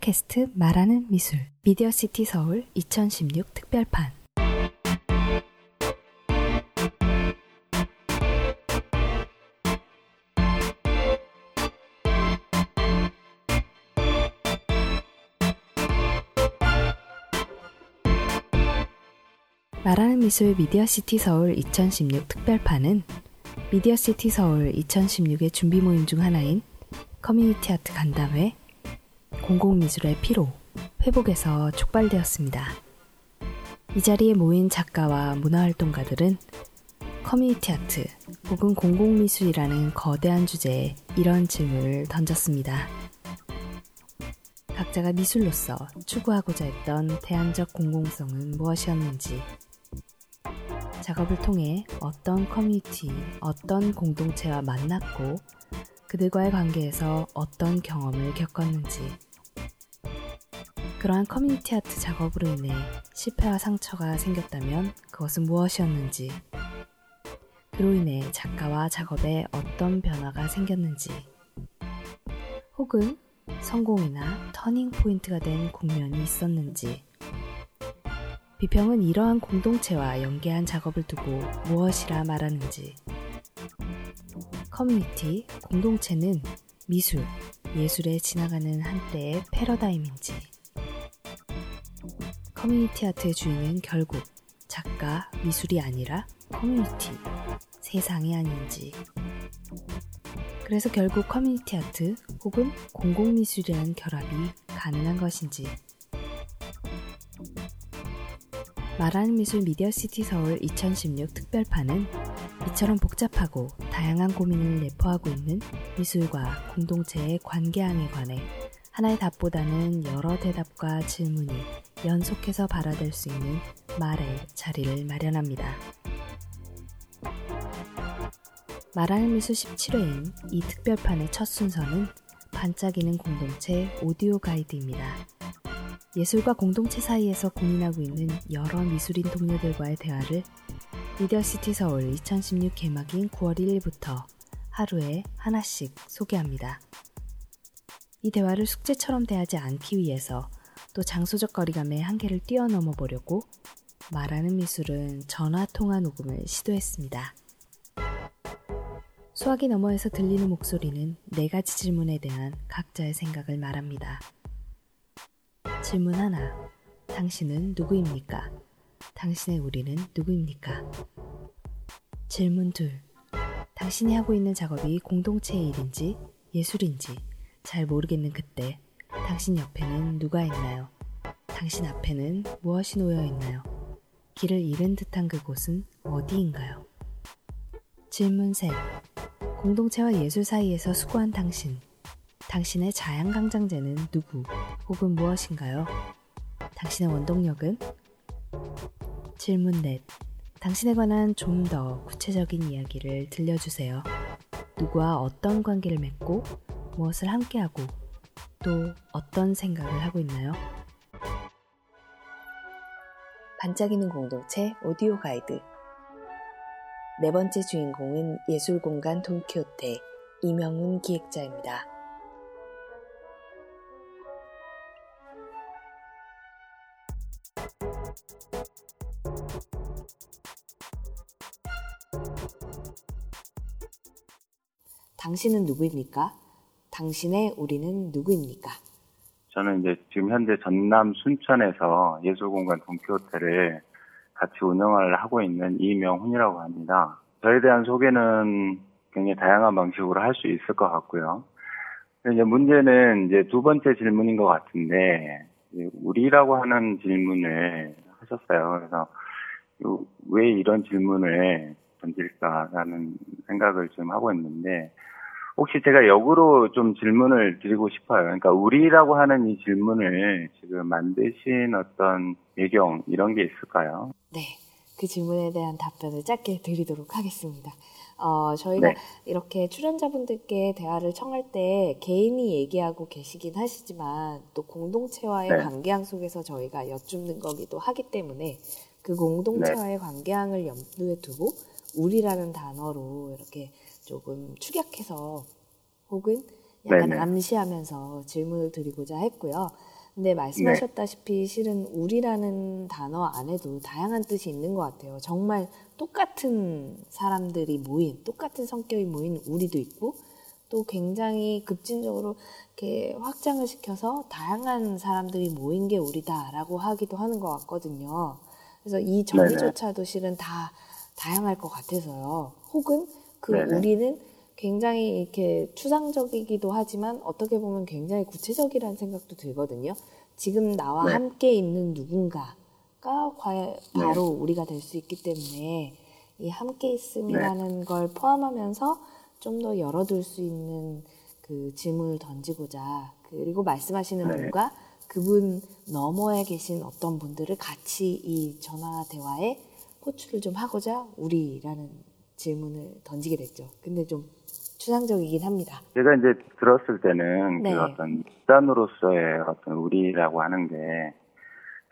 팟캐스트 말하는 미술 미디어 시티 서울 2016 특별판. 말하는 미술 미디어 시티 서울 2016 특별판은 미디어 시티 서울 2016의 준비 모임 중 하나인 커뮤니티 아트 간담회 공공미술의 피로 회복에서 촉발되었습니다. 이 자리에 모인 작가와 문화활동가들은 커뮤니티 아트 혹은 공공미술이라는 거대한 주제에 이런 질문을 던졌습니다. 각자가 미술로서 추구하고자 했던 대안적 공공성은 무엇이었는지, 작업을 통해 어떤 커뮤니티, 어떤 공동체와 만났고 그들과의 관계에서 어떤 경험을 겪었는지, 그러한 커뮤니티 아트 작업으로 인해 실패와 상처가 생겼다면 그것은 무엇이었는지, 그로 인해 작가와 작업에 어떤 변화가 생겼는지, 혹은 성공이나 터닝 포인트가 된 국면이 있었는지, 비평은 이러한 공동체와 연계한 작업을 두고 무엇이라 말하는지, 커뮤니티, 공동체는 미술, 예술에 지나가는 한때의 패러다임인지, 커뮤니티 아트의 주인은 결국 작가, 미술이 아니라 커뮤니티, 세상이 아닌지. 그래서 결국 커뮤니티 아트 혹은 공공미술이라는 결합이 가능한 것인지. 말하는 미술 미디어시티 서울 2016 특별판은 이처럼 복잡하고 다양한 고민을 내포하고 있는 미술과 공동체의 관계항에 관해 하나의 답보다는 여러 대답과 질문이 연속해서 발화될 수 있는 말의 자리를 마련합니다. 말하는 미술 17회인 이 특별판의 첫 순서는 반짝이는 공동체 오디오 가이드입니다. 예술과 공동체 사이에서 고민하고 있는 여러 미술인 동료들과의 대화를 미디어시티 서울 2016 개막인 9월 1일부터 하루에 하나씩 소개합니다. 이 대화를 숙제처럼 대하지 않기 위해서 또 장소적 거리감의 한계를 뛰어넘어 보려고 말하는 미술은 전화 통화 녹음을 시도했습니다. 수화기 너머에서 들리는 목소리는 네 가지 질문에 대한 각자의 생각을 말합니다. 질문 하나. 당신은 누구입니까? 당신의 우리는 누구입니까? 질문 둘. 당신이 하고 있는 작업이 공동체의 일인지 예술인지 잘 모르겠는 그때 당신 옆에는 누가 있나요? 당신 앞에는 무엇이 놓여 있나요? 길을 잃은 듯한 그곳은 어디인가요? 질문 셋. 공동체와 예술 사이에서 수고한 당신. 당신의 자양강장제는 누구 혹은 무엇인가요? 당신의 원동력은? 질문 넷. 당신에 관한 좀 더 구체적인 이야기를 들려주세요. 누구와 어떤 관계를 맺고 무엇을 함께하고 또 어떤 생각을 하고 있나요? 반짝이는 공동체 오디오 가이드 네 번째 주인공은 예술공간 돈키호테 이명훈 기획자입니다. 당신은 누구입니까? 당신의 우리는 누구입니까? 저는 이제 지금 현재 전남 순천에서 예술공간 동키호텔을 같이 운영을 하고 있는 이명훈이라고 합니다. 저에 대한 소개는 굉장히 다양한 방식으로 할 수 있을 것 같고요. 이제 문제는 이제 두 번째 질문인 것 같은데, 우리라고 하는 질문을 하셨어요. 그래서 왜 이런 질문을 던질까라는 생각을 지금 하고 있는데, 혹시 제가 역으로 좀 질문을 드리고 싶어요. 그러니까 우리라고 하는 이 질문을 지금 만드신 어떤 배경 이런 게 있을까요? 네. 그 질문에 대한 답변을 짧게 드리도록 하겠습니다. 어, 저희가 네. 이렇게 출연자분들께 대화를 청할 때 개인이 얘기하고 계시긴 하시지만 또 공동체와의 네. 관계항 속에서 저희가 여쭙는 거기도 하기 때문에 그 공동체와의 네. 관계항을 염두에 두고 우리라는 단어로 이렇게 조금 축약해서 혹은 약간 네네. 암시하면서 질문을 드리고자 했고요. 근데 말씀하셨다시피 실은 우리라는 단어 안에도 다양한 뜻이 있는 것 같아요. 정말 똑같은 사람들이 모인, 똑같은 성격이 모인 우리도 있고, 또 굉장히 급진적으로 이렇게 확장을 시켜서 다양한 사람들이 모인 게 우리다라고 하기도 하는 것 같거든요. 그래서 이 정의조차도 실은 다 다양할 것 같아서요. 혹은 그 네네. 우리는 굉장히 이렇게 추상적이기도 하지만 어떻게 보면 굉장히 구체적이라는 생각도 들거든요. 지금 나와 네. 함께 있는 누군가가 과연 네. 바로 네. 우리가 될 수 있기 때문에 이 함께 있음이라는 네. 걸 포함하면서 좀 더 열어둘 수 있는 그 질문을 던지고자 그리고 말씀하시는 네. 분과 그분 너머에 계신 어떤 분들을 같이 이 전화 대화에 호출을 좀 하고자 우리라는 질문을 던지게 됐죠. 근데 좀 추상적이긴 합니다. 제가 이제 들었을 때는 네. 그 어떤 집단으로서의 어떤 우리라고 하는 게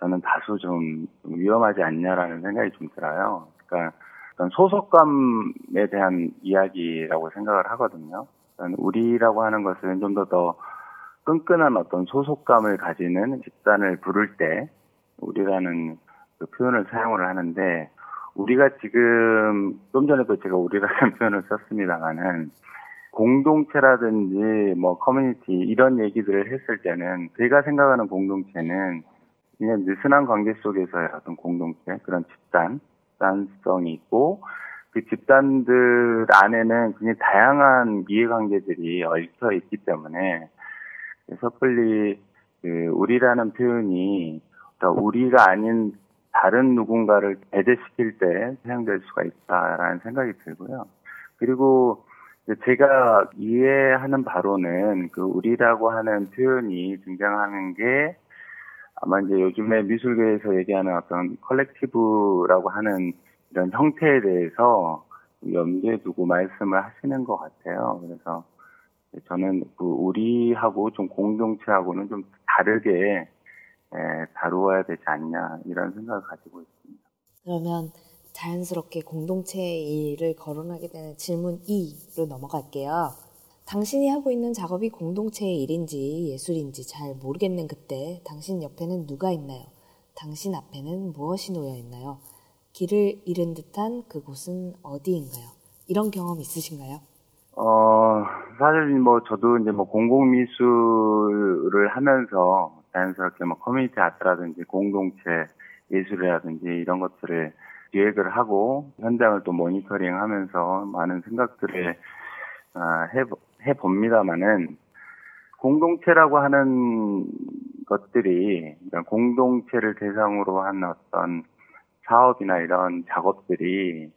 저는 다소 좀 위험하지 않냐라는 생각이 좀 들어요. 그러니까 어떤 소속감에 대한 이야기라고 생각을 하거든요. 우리라고 하는 것은 좀더더 끈끈한 어떤 소속감을 가지는 집단을 부를 때 우리라는 그 표현을 사용을 하는데 우리가 지금 좀 전에도 제가 우리라는 표현을 썼습니다만은 공동체라든지 뭐 커뮤니티 이런 얘기들을 했을 때는 제가 생각하는 공동체는 그냥 느슨한 관계 속에서의 어떤 공동체 그런 집단 집단성이 있고 그 집단들 안에는 굉장히 다양한 이해관계들이 얽혀 있기 때문에 섣불리 그 우리라는 표현이 우리가 아닌 다른 누군가를 배제시킬 때 사용될 수가 있다라는 생각이 들고요. 그리고 제가 이해하는 바로는 그 우리라고 하는 표현이 등장하는 게 아마 이제 요즘에 미술계에서 얘기하는 어떤 컬렉티브라고 하는 이런 형태에 대해서 염두에 두고 말씀을 하시는 것 같아요. 그래서 저는 그 우리하고 좀 공동체하고는 좀 다르게 다루어야 되지 않냐 이런 생각을 가지고 있습니다. 그러면 자연스럽게 공동체의 일을 거론하게 되는 질문 2로 넘어갈게요. 당신이 하고 있는 작업이 공동체의 일인지 예술인지 잘 모르겠는 그때 당신 옆에는 누가 있나요? 당신 앞에는 무엇이 놓여 있나요? 길을 잃은 듯한 그곳은 어디인가요? 이런 경험 있으신가요? 어, 사실 뭐 저도 이제 뭐 공공미술을 하면서 자연스럽게 뭐 커뮤니티 아트라든지 공동체 예술이라든지 이런 것들을 기획을 하고 현장을 또 모니터링 하면서 많은 생각들을 아, 해, 해봅니다만은 공동체라고 하는 것들이 공동체를 대상으로 한 어떤 사업이나 이런 작업들이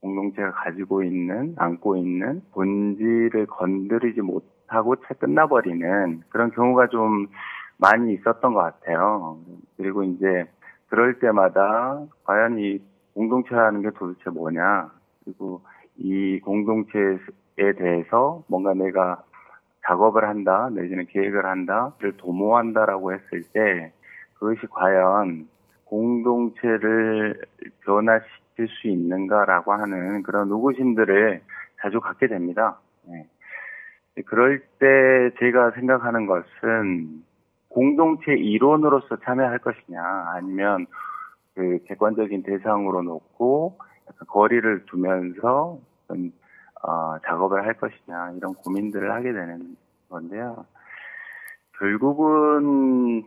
공동체가 가지고 있는, 안고 있는 본질을 건드리지 못하고 채 끝나버리는 그런 경우가 좀 많이 있었던 것 같아요. 그리고 이제 그럴 때마다 과연 이 공동체라는 게 도대체 뭐냐 그리고 이 공동체에 대해서 뭔가 내가 작업을 한다 내지는 계획을 한다를 도모한다라고 했을 때 그것이 과연 공동체를 변화시킬 수 있는가라고 하는 그런 의구심들을 자주 갖게 됩니다. 네. 그럴 때 제가 생각하는 것은 공동체 일원으로서 참여할 것이냐, 아니면 그 객관적인 대상으로 놓고 약간 거리를 두면서 어, 작업을 할 것이냐, 이런 고민들을 하게 되는 건데요. 결국은,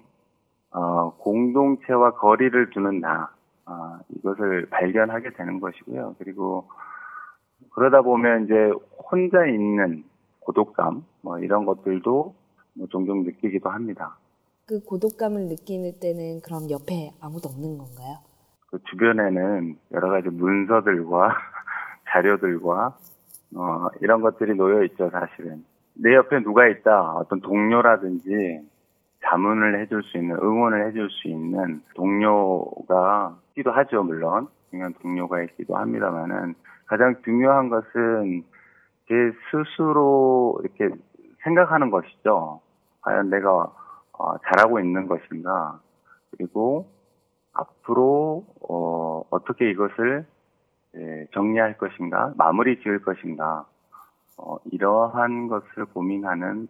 어, 공동체와 거리를 두는 나, 어, 이것을 발견하게 되는 것이고요. 그리고 그러다 보면 이제 혼자 있는 고독감, 뭐 이런 것들도 뭐 종종 느끼기도 합니다. 그 고독감을 느끼는 때는 그럼 옆에 아무도 없는 건가요? 그 주변에는 여러 가지 문서들과 자료들과 어, 이런 것들이 놓여 있죠, 사실은. 내 옆에 누가 있다, 어떤 동료라든지 자문을 해줄 수 있는, 응원을 해줄 수 있는 동료가 있기도 하죠, 물론. 중요한 동료가 있기도 합니다만은 가장 중요한 것은 제 스스로 이렇게 생각하는 것이죠. 과연 내가 어, 잘하고 있는 것인가 그리고 앞으로 어, 어떻게 이것을 예, 정리할 것인가 마무리 지을 것인가 어, 이러한 것을 고민하는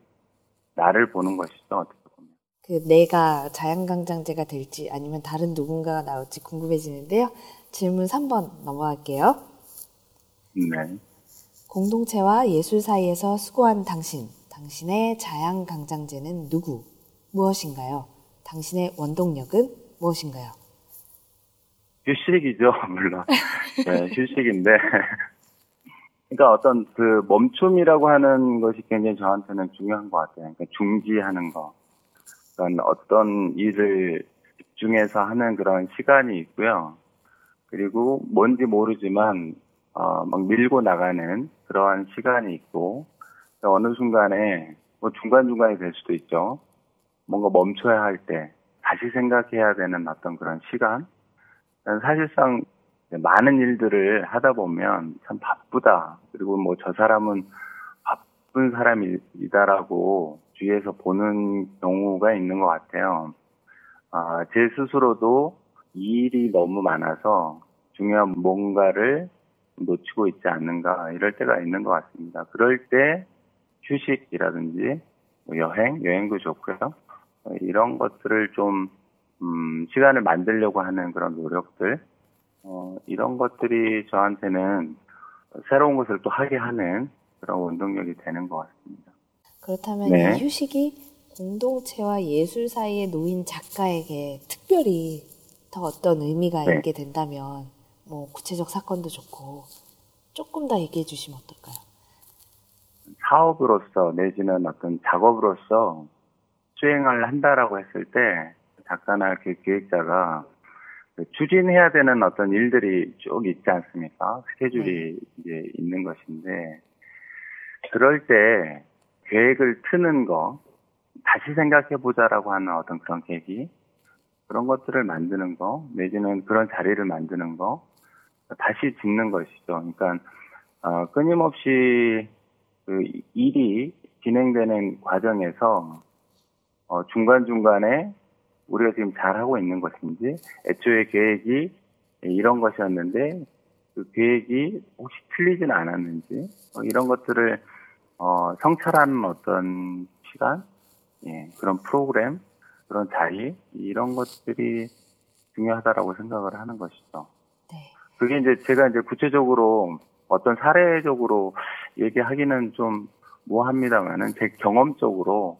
나를 보는 것이죠. 어떻게 보면. 그 내가 자연강장제가 될지 아니면 다른 누군가가 나올지 궁금해지는데요. 질문 3번 넘어갈게요. 네. 공동체와 예술 사이에서 수고한 당신, 당신의 자양강장제는 누구, 무엇인가요? 당신의 원동력은 무엇인가요? 휴식이죠, 물론. 네, 휴식인데. 그러니까 어떤 그 멈춤이라고 하는 것이 굉장히 저한테는 중요한 것 같아요. 그러니까 중지하는 거. 그러니까 어떤 일을 집중해서 하는 그런 시간이 있고요. 그리고 뭔지 모르지만 어, 막 밀고 나가는 그러한 시간이 있고 어느 순간에 뭐 중간중간이 될 수도 있죠. 뭔가 멈춰야 할 때 다시 생각해야 되는 어떤 그런 시간. 사실상 많은 일들을 하다 보면 참 바쁘다. 그리고 뭐 저 사람은 바쁜 사람이다라고 주위에서 보는 경우가 있는 것 같아요. 아, 제 스스로도 일이 너무 많아서 중요한 뭔가를 놓치고 있지 않는가 이럴 때가 있는 것 같습니다. 그럴 때 휴식이라든지 뭐 여행, 여행도 좋고요. 이런 것들을 좀 음, 시간을 만들려고 하는 그런 노력들 어, 이런 것들이 저한테는 새로운 것을 또 하게 하는 그런 원동력이 되는 것 같습니다. 그렇다면 네. 이 휴식이 공동체와 예술 사이에 놓인 작가에게 특별히 더 어떤 의미가 네. 있게 된다면 뭐 구체적 사건도 좋고 조금 더 얘기해 주시면 어떨까요? 사업으로서 내지는 어떤 작업으로서 수행을 한다라고 했을 때 작가나 그 기획자가 그 추진해야 되는 어떤 일들이 쭉 있지 않습니까? 스케줄이 네. 이제 있는 것인데 그럴 때 계획을 트는 거 다시 생각해 보자라고 하는 어떤 그런 계기 그런 것들을 만드는 거 내지는 그런 자리를 만드는 거 다시 짓는 것이죠. 그러니까 어, 끊임없이 그 일이 진행되는 과정에서 어, 중간중간에 우리가 지금 잘하고 있는 것인지 애초에 계획이 이런 것이었는데 그 계획이 혹시 틀리지는 않았는지 어, 이런 것들을 어, 성찰하는 어떤 시간, 예, 그런 프로그램, 그런 자리 이런 것들이 중요하다라고 생각을 하는 것이죠. 네. 그게 이제 제가 이제 구체적으로 어떤 사례적으로 얘기하기는 좀 뭐합니다만은 제 경험적으로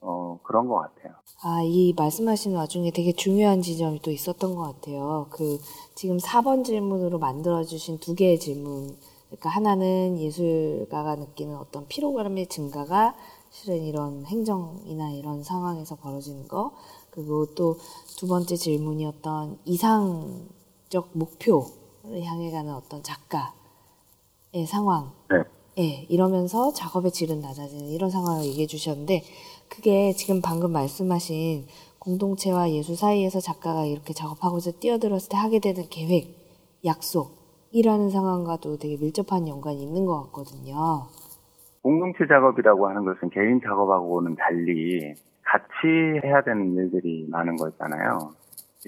어 그런 것 같아요. 아, 이 말씀하신 와중에 되게 중요한 지점이 또 있었던 것 같아요. 그 지금 4번 질문으로 만들어주신 두 개의 질문. 그러니까 하나는 예술가가 느끼는 어떤 피로감의 증가가 실은 이런 행정이나 이런 상황에서 벌어지는 거. 그리고 또 두 번째 질문이었던 이상적 목표를 향해 가는 어떤 작가의 상황. 네. 예, 이러면서 작업의 질은 낮아지는 이런 상황을 얘기해 주셨는데 그게 지금 방금 말씀하신 공동체와 예술 사이에서 작가가 이렇게 작업하고서 뛰어들었을 때 하게 되는 계획, 약속, 이라는 상황과도 되게 밀접한 연관이 있는 것 같거든요. 공동체 작업이라고 하는 것은 개인 작업하고는 달리 같이 해야 되는 일들이 많은 거잖아요.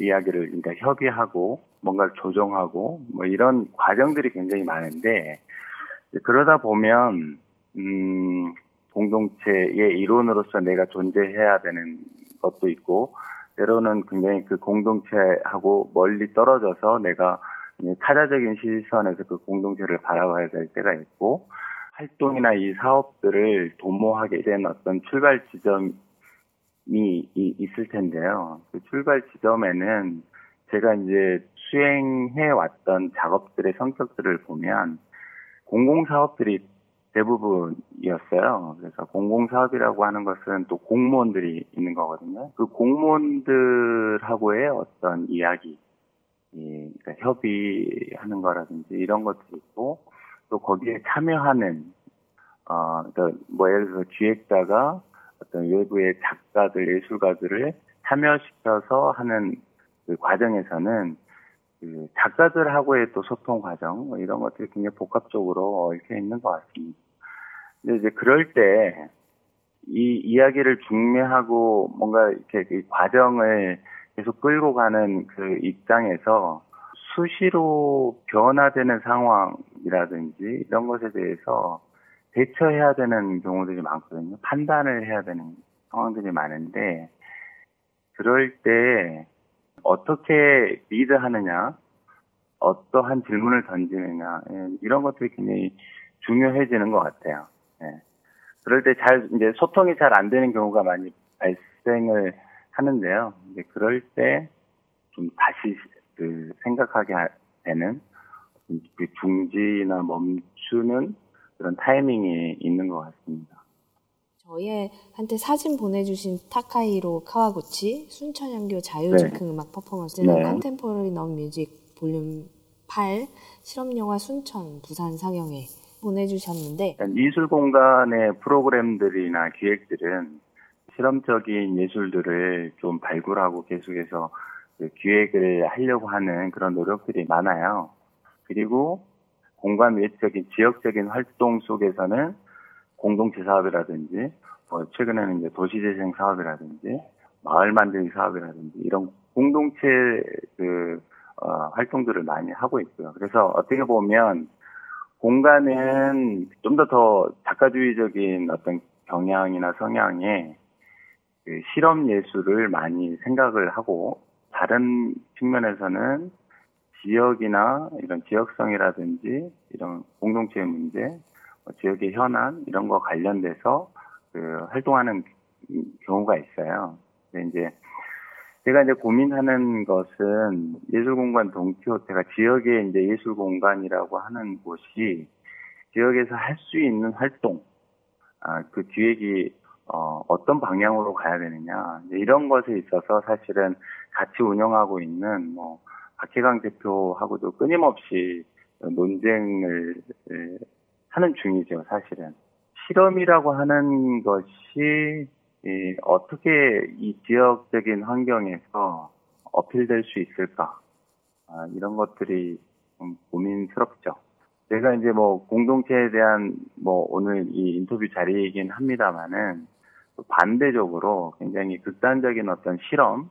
이야기를 그러니까 협의하고 뭔가를 조정하고 뭐 이런 과정들이 굉장히 많은데 그러다 보면 음 공동체의 일원으로서 내가 존재해야 되는 것도 있고 때로는 굉장히 그 공동체하고 멀리 떨어져서 내가 타자적인 시선에서 그 공동체를 바라봐야 될 때가 있고 활동이나 이 사업들을 도모하게 된 어떤 출발 지점이 있을 텐데요. 그 출발 지점에는 제가 이제 수행해 왔던 작업들의 성격들을 보면 공공사업들이 대부분이었어요. 그래서 공공사업이라고 하는 것은 또 공무원들이 있는 거거든요. 그 공무원들하고의 어떤 이야기, 예, 그러니까 협의하는 거라든지 이런 것들이 있고, 또 거기에 참여하는, 어, 그러니까 뭐 예를 들어서 기획자가 어떤 외부의 작가들, 예술가들을 참여시켜서 하는 그 과정에서는 그 작가들하고의 또 소통 과정 뭐 이런 것들이 굉장히 복합적으로 얽혀 있는 것 같습니다. 근데 이제 그럴 때 이 이야기를 중매하고 뭔가 이렇게 그 과정을 계속 끌고 가는 그 입장에서 수시로 변화되는 상황이라든지 이런 것에 대해서 대처해야 되는 경우들이 많거든요. 판단을 해야 되는 상황들이 많은데 그럴 때 어떻게 리드하느냐, 어떠한 질문을 던지느냐 예, 이런 것들이 굉장히 중요해지는 것 같아요. 예. 그럴 때 잘 이제 소통이 잘 안 되는 경우가 많이 발생을 하는데요. 이제 그럴 때 좀 다시 그 생각하게 되는 그 중지나 멈추는 그런 타이밍이 있는 것 같습니다. 저희한테 사진 보내주신 타카이로 카와구치 순천향교 자유즉흥 네. 음악 퍼포먼스는 네. contemporary non music volume 8 실험영화 순천 부산 상영회 보내주셨는데 미술 공간의 프로그램들이나 기획들은 실험적인 예술들을 좀 발굴하고 계속해서 그 기획을 하려고 하는 그런 노력들이 많아요. 그리고 공간 외적인 지역적인 활동 속에서는 공동체 사업이라든지 뭐 최근에는 이제 도시재생 사업이라든지 마을 만들기 사업이라든지 이런 공동체 그 어, 활동들을 많이 하고 있고요. 그래서 어떻게 보면 공간은 좀더더 작가주의적인 어떤 경향이나 성향에 그 실험 예술을 많이 생각을 하고 다른 측면에서는 지역이나 이런 지역성이라든지 이런 공동체의 문제, 뭐 지역의 현안 이런 거 관련돼서 그 활동하는 경우가 있어요. 근데 이제 제가 이제 고민하는 것은 예술공간 동키호테가 지역의 이제 예술공간이라고 하는 곳이 지역에서 할 수 있는 활동, 아, 그 기획이 어, 어떤 방향으로 가야 되느냐 이런 것에 있어서 사실은 같이 운영하고 있는 뭐 박혜강 대표하고도 끊임없이 논쟁을 하는 중이죠 사실은. 실험이라고 하는 것이 이, 어떻게 이 지역적인 환경에서 어필될 수 있을까 아, 이런 것들이 좀 고민스럽죠. 제가 이제 뭐 공동체에 대한 뭐 오늘 이 인터뷰 자리이긴 합니다만은 반대적으로 굉장히 극단적인 어떤 실험,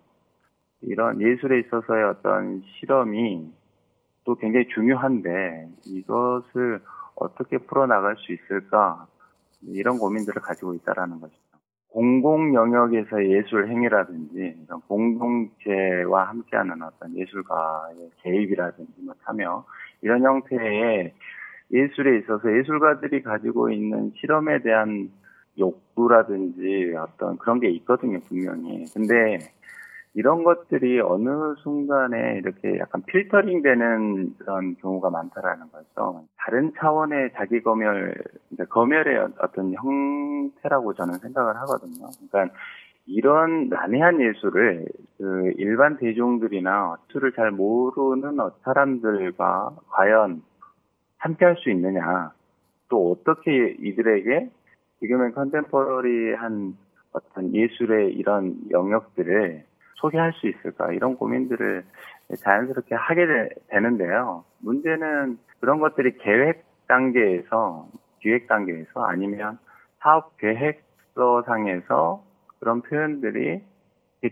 이런 예술에 있어서의 어떤 실험이 또 굉장히 중요한데 이것을 어떻게 풀어나갈 수 있을까 이런 고민들을 가지고 있다라는 것이죠. 공공 영역에서의 예술 행위라든지 이런 공동체와 함께하는 어떤 예술가의 개입이라든지 뭐 참여 이런 형태의 예술에 있어서 예술가들이 가지고 있는 실험에 대한 욕구라든지 어떤 그런 게 있거든요, 분명히. 근데 이런 것들이 어느 순간에 이렇게 약간 필터링 되는 그런 경우가 많다라는 거죠. 다른 차원의 자기 검열, 검열의 어떤 형태라고 저는 생각을 하거든요. 그러니까 이런 난해한 예술을 그 일반 대중들이나 어투를 잘 모르는 사람들과 과연 함께 할 수 있느냐, 또 어떻게 이들에게 지금의 컨템퍼러리한 어떤 예술의 이런 영역들을 소개할 수 있을까 이런 고민들을 자연스럽게 하게 되, 는데요 문제는 그런 것들이 계획 단계에서 기획 단계에서 아니면 사업 계획서 상에서 그런 표현들이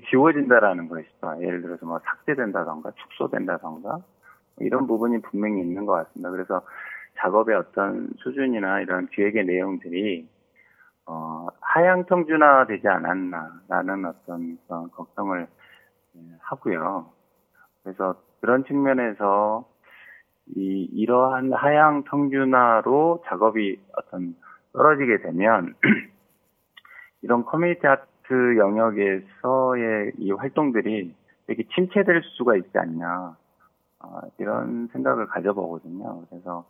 지워진다라는 것이죠. 예를 들어서 뭐 삭제된다던가 축소된다던가 이런 부분이 분명히 있는 것 같습니다. 그래서 작업의 어떤 수준이나 이런 기획의 내용들이 어, 하향 평준화되지 않았나라는 어떤 걱정을 예, 하고요. 그래서 그런 측면에서 이 이러한 하향 평준화로 작업이 어떤 떨어지게 되면 이런 커뮤니티 아트 영역에서의 이 활동들이 되게 침체될 수가 있지 않냐 어, 이런 생각을 가져보거든요. 그래서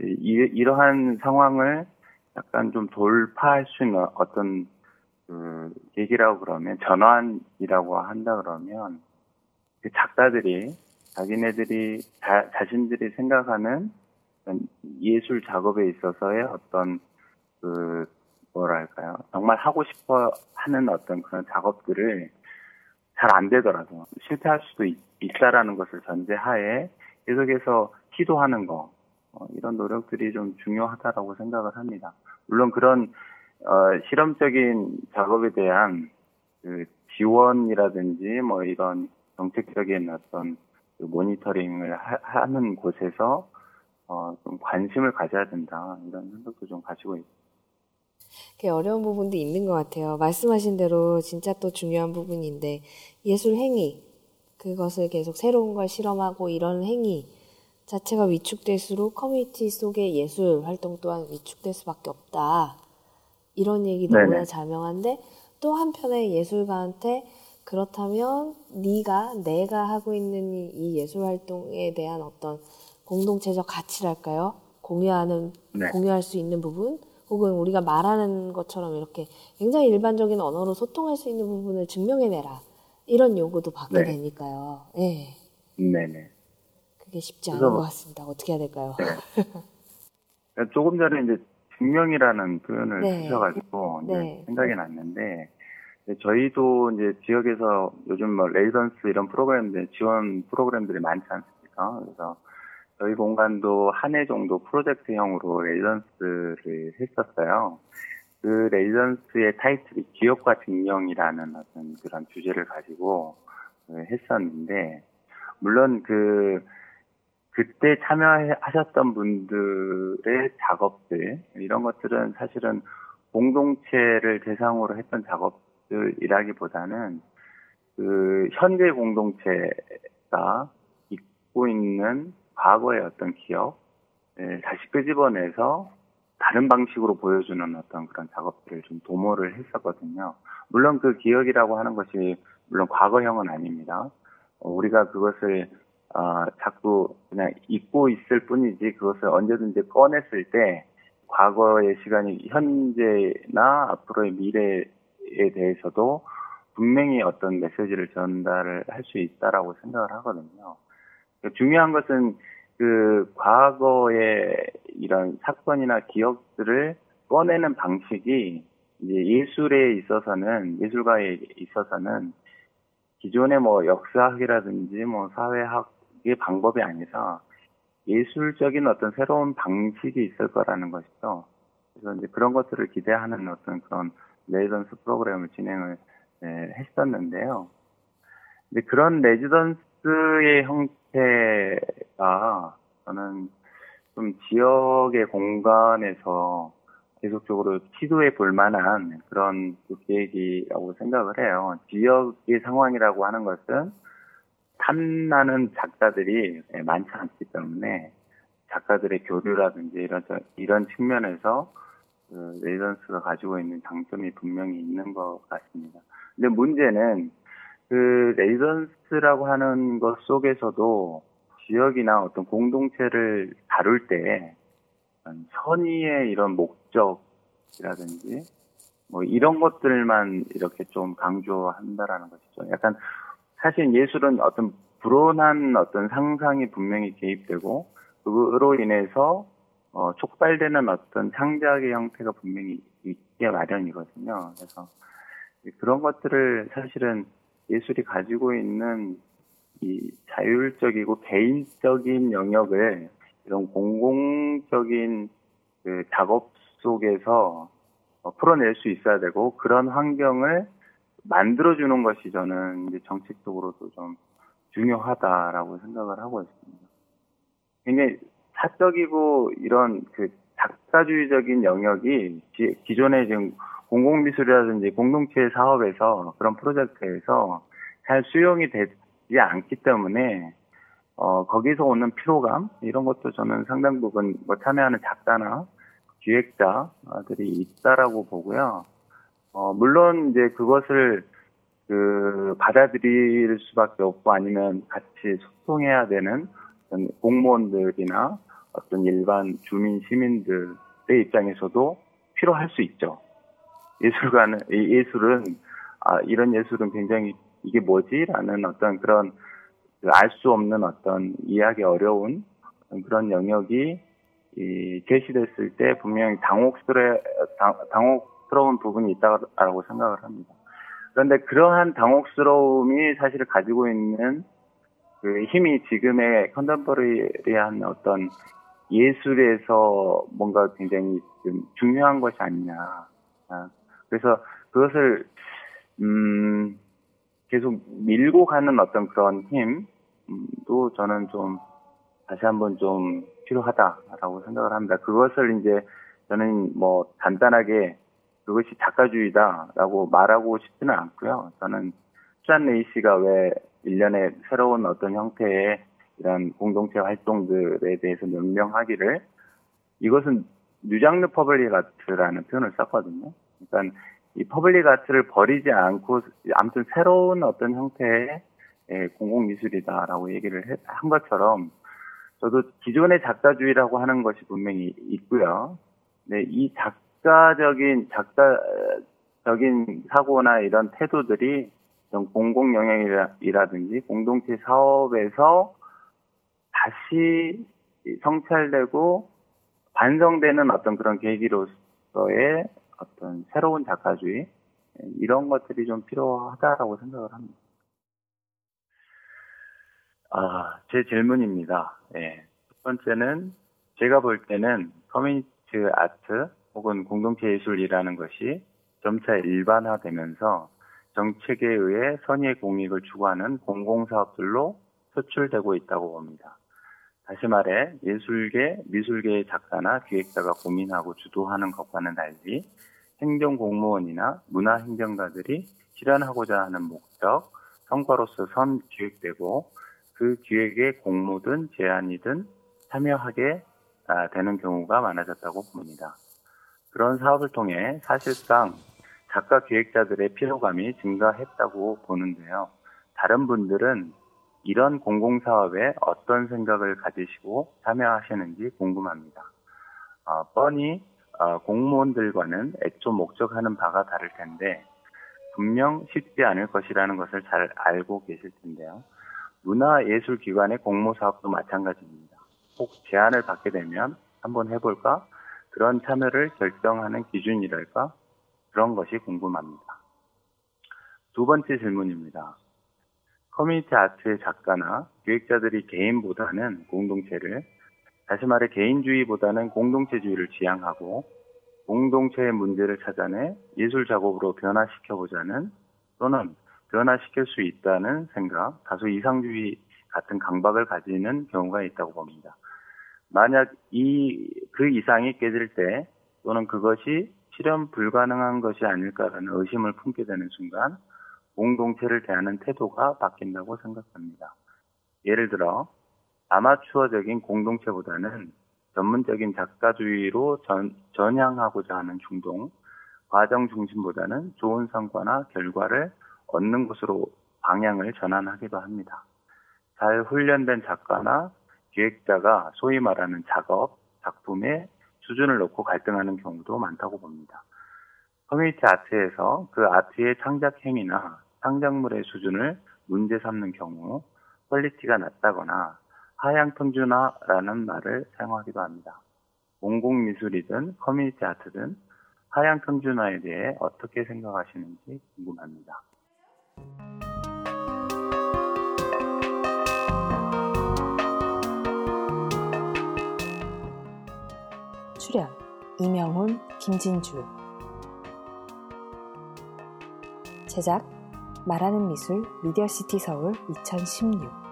이, 이러한 상황을 약간 좀 돌파할 수 있는 어떤 그 얘기라고 그러면 전환이라고 한다 그러면 그 작가들이 자기네들이 자, 자신들이 생각하는 예술 작업에 있어서의 어떤 그 뭐랄까요? 정말 하고 싶어 하는 어떤 그런 작업들을 잘 안 되더라도 실패할 수도 있, 있다라는 것을 전제하에 계속해서 시도하는 거 어, 이런 노력들이 좀 중요하다라고 생각을 합니다. 물론 그런 어, 실험적인 작업에 대한 그 지원이라든지 뭐 이런 정책적인 어떤 그 모니터링을 하, 는 곳에서 어, 좀 관심을 가져야 된다 이런 생각도 좀 가지고 있습니다. 어려운 부분도 있는 것 같아요. 말씀하신 대로 진짜 또 중요한 부분인데 예술 행위 그것을 계속 새로운 걸 실험하고 이런 행위 자체가 위축될수록 커뮤니티 속의 예술 활동 또한 위축될 수밖에 없다. 이런 얘기 너무나 자명한데 또 한편에 예술가한테 그렇다면 네가 내가 하고 있는 이 예술 활동에 대한 어떤 공동체적 가치랄까요? 공유하는 네. 공유할 수 있는 부분 혹은 우리가 말하는 것처럼 이렇게 굉장히 일반적인 언어로 소통할 수 있는 부분을 증명해내라 이런 요구도 받게 네. 되니까요. 네. 네네. 그게 쉽지 않은 것 같습니다. 어떻게 해야 될까요? 네. 그러니까 조금 전에 이제 증명이라는 표현을 네. 쓰셔가지고 네. 생각이 났는데 저희도 이제 지역에서 요즘 뭐 레이던스 이런 프로그램들 지원 프로그램들이 많지 않습니까? 그래서 저희 공간도 한 해 정도 프로젝트형으로 레이던스를 했었어요. 그 레이던스의 타이틀이 기업과 증명이라는 어떤 그런 주제를 가지고 했었는데 물론 그 그때 참여하셨던 분들의 작업들 이런 것들은 사실은 공동체를 대상으로 했던 작업들이라기보다는 그 현대 공동체가 입고 있는 과거의 어떤 기억 다시 끄집어내서 다른 방식으로 보여주는 어떤 그런 작업들을 좀 도모를 했었거든요. 물론 그 기억이라고 하는 것이 물론 과거형은 아닙니다. 어, 우리가 그것을 어, 자꾸 그냥 잊고 있을 뿐이지 그것을 언제든지 꺼냈을 때 과거의 시간이 현재나 앞으로의 미래에 대해서도 분명히 어떤 메시지를 전달을 할 수 있다라고 생각을 하거든요. 그러니까 중요한 것은 그 과거의 이런 사건이나 기억들을 꺼내는 방식이 이제 예술에 있어서는 예술가에 있어서는 기존의 뭐 역사학이라든지 뭐 사회학 의 방법이 아니라 예술적인 어떤 새로운 방식이 있을 거라는 것이죠. 그래서 이제 그런 것들을 기대하는 어떤 그런 레지던스 프로그램을 진행을 네, 했었는데요. 근데 그런 레지던스의 형태가 저는 좀 지역의 공간에서 계속적으로 시도해 볼 만한 그런 계획이라고 생각을 해요. 지역의 상황이라고 하는 것은 탐나는 작가들이 많지 않기 때문에 작가들의 교류라든지 이런 이런 측면에서 그 레지던스가 가지고 있는 장점이 분명히 있는 것 같습니다. 근데 문제는 그 레지던스라고 하는 것 속에서도 지역이나 어떤 공동체를 다룰 때 선의의 이런 목적이라든지 뭐 이런 것들만 이렇게 좀 강조한다라는 것이죠. 약간 사실 예술은 어떤 불온한 어떤 상상이 분명히 개입되고 그로 인해서 어, 촉발되는 어떤 창작의 형태가 분명히 있게 마련이거든요. 그래서 그런 것들을 사실은 예술이 가지고 있는 이 자율적이고 개인적인 영역을 이런 공공적인 그 작업 속에서 어, 풀어낼 수 있어야 되고 그런 환경을 만들어주는 것이 저는 이제 정책적으로도 좀 중요하다라고 생각을 하고 있습니다. 굉장히 사적이고 이런 그 작사주의적인 영역이 기존의 지금 공공미술이라든지 공동체 사업에서 그런 프로젝트에서 잘 수용이 되지 않기 때문에 어, 거기서 오는 피로감 이런 것도 저는 상당 부분 뭐 참여하는 작가나 기획자들이 있다라고 보고요. 어, 물론 이제 그것을 그 받아들일 수밖에 없고 아니면 같이 소통해야 되는 공무원들이나 어떤 일반 주민 시민들의 입장에서도 필요할 수 있죠. 예술가는 예술은 아 이런 예술은 굉장히 이게 뭐지라는 어떤 그런 그 알수 없는 어떤 이해하기 어려운 그런 영역이 이 제시됐을 때 분명히 당혹스러 당혹 스러운 부분이 있다고 생각을 합니다. 그런데 그러한 당혹스러움이 사실 가지고 있는 그 힘이 지금의 컨템퍼리한 어떤 예술에서 뭔가 굉장히 좀 중요한 것이 아니냐. 아, 그래서 그것을 음 계속 밀고 가는 어떤 그런 힘도 저는 좀 다시 한번 좀 필요하다라고 생각을 합니다. 그것을 이제 저는 뭐 간단하게 그것이 작가주의다라고 말하고 싶지는 않고요. 저는 수잔 레이시가 왜 일련의 새로운 어떤 형태의 이런 공동체 활동들에 대해서 명명하기를 이것은 new genre public art라는 표현을 썼거든요. 그러니까 이 public art를 버리지 않고 아무튼 새로운 어떤 형태의 예, 공공미술이다라고 얘기를 한 것처럼 저도 기존의 작가주의라고 하는 것이 분명히 있고요. 네, 이 작 가적인 작가적인 사고나 이런 태도들이 공공 영역이라든지 공동체 사업에서 다시 성찰되고 반성되는 어떤 그런 계기로서의 어떤 새로운 작가주의 이런 것들이 좀 필요하다라고 생각을 합니다. 아, 제 질문입니다. 예. 첫 번째는 제가 볼 때는 커뮤니티 아트 혹은 공동체 예술이라는 것이 점차 일반화되면서 정책에 의해 선의의 공익을 추구하는 공공사업들로 표출되고 있다고 봅니다. 다시 말해 예술계, 미술계의 작가나 기획자가 고민하고 주도하는 것과는 달리 행정 공무원이나 문화 행정가들이 실현하고자 하는 목적, 성과로서 선 기획되고 그 기획에 공모든 제안이든 참여하게 아, 되는 경우가 많아졌다고 봅니다. 그런 사업을 통해 사실상 작가 기획자들의 피로감이 증가했다고 보는데요. 다른 분들은 이런 공공사업에 어떤 생각을 가지시고 참여하시는지 궁금합니다. 어, 뻔히 어, 공무원들과는 애초 목적하는 바가 다를 텐데 분명 쉽지 않을 것이라는 것을 잘 알고 계실 텐데요. 문화예술기관의 공모사업도 마찬가지입니다. 꼭 제안을 받게 되면 한번 해볼까? 그런 참여를 결정하는 기준이랄까? 그런 것이 궁금합니다. 두 번째 질문입니다. 커뮤니티 아트의 작가나 기획자들이 개인보다는 공동체를, 다시 말해 개인주의보다는 공동체주의를 지향하고 공동체의 문제를 찾아내 예술 작업으로 변화시켜보자는 또는 변화시킬 수 있다는 생각, 다소 이상주의 같은 강박을 가지는 경우가 있다고 봅니다. 만약 이, 그 이상이 깨질 때 또는 그것이 실현 불가능한 것이 아닐까라는 의심을 품게 되는 순간 공동체를 대하는 태도가 바뀐다고 생각합니다. 예를 들어 아마추어적인 공동체보다는 전문적인 작가주의로 전, 전향하고자 하는 중동, 과정 중심보다는 좋은 성과나 결과를 얻는 곳으로 방향을 전환하기도 합니다. 잘 훈련된 작가나 기획자가 소위 말하는 작업, 작품의 수준을 놓고 갈등하는 경우도 많다고 봅니다. 커뮤니티 아트에서 그 아트의 창작 행위나 창작물의 수준을 문제 삼는 경우 quality가 낮다거나 하향 평준화라는 말을 사용하기도 합니다. 공공 미술이든 community art든 하향 평준화에 대해 어떻게 생각하시는지 궁금합니다. 이명훈, 김진주. 제작 말하는 미술 미디어시티 서울 2016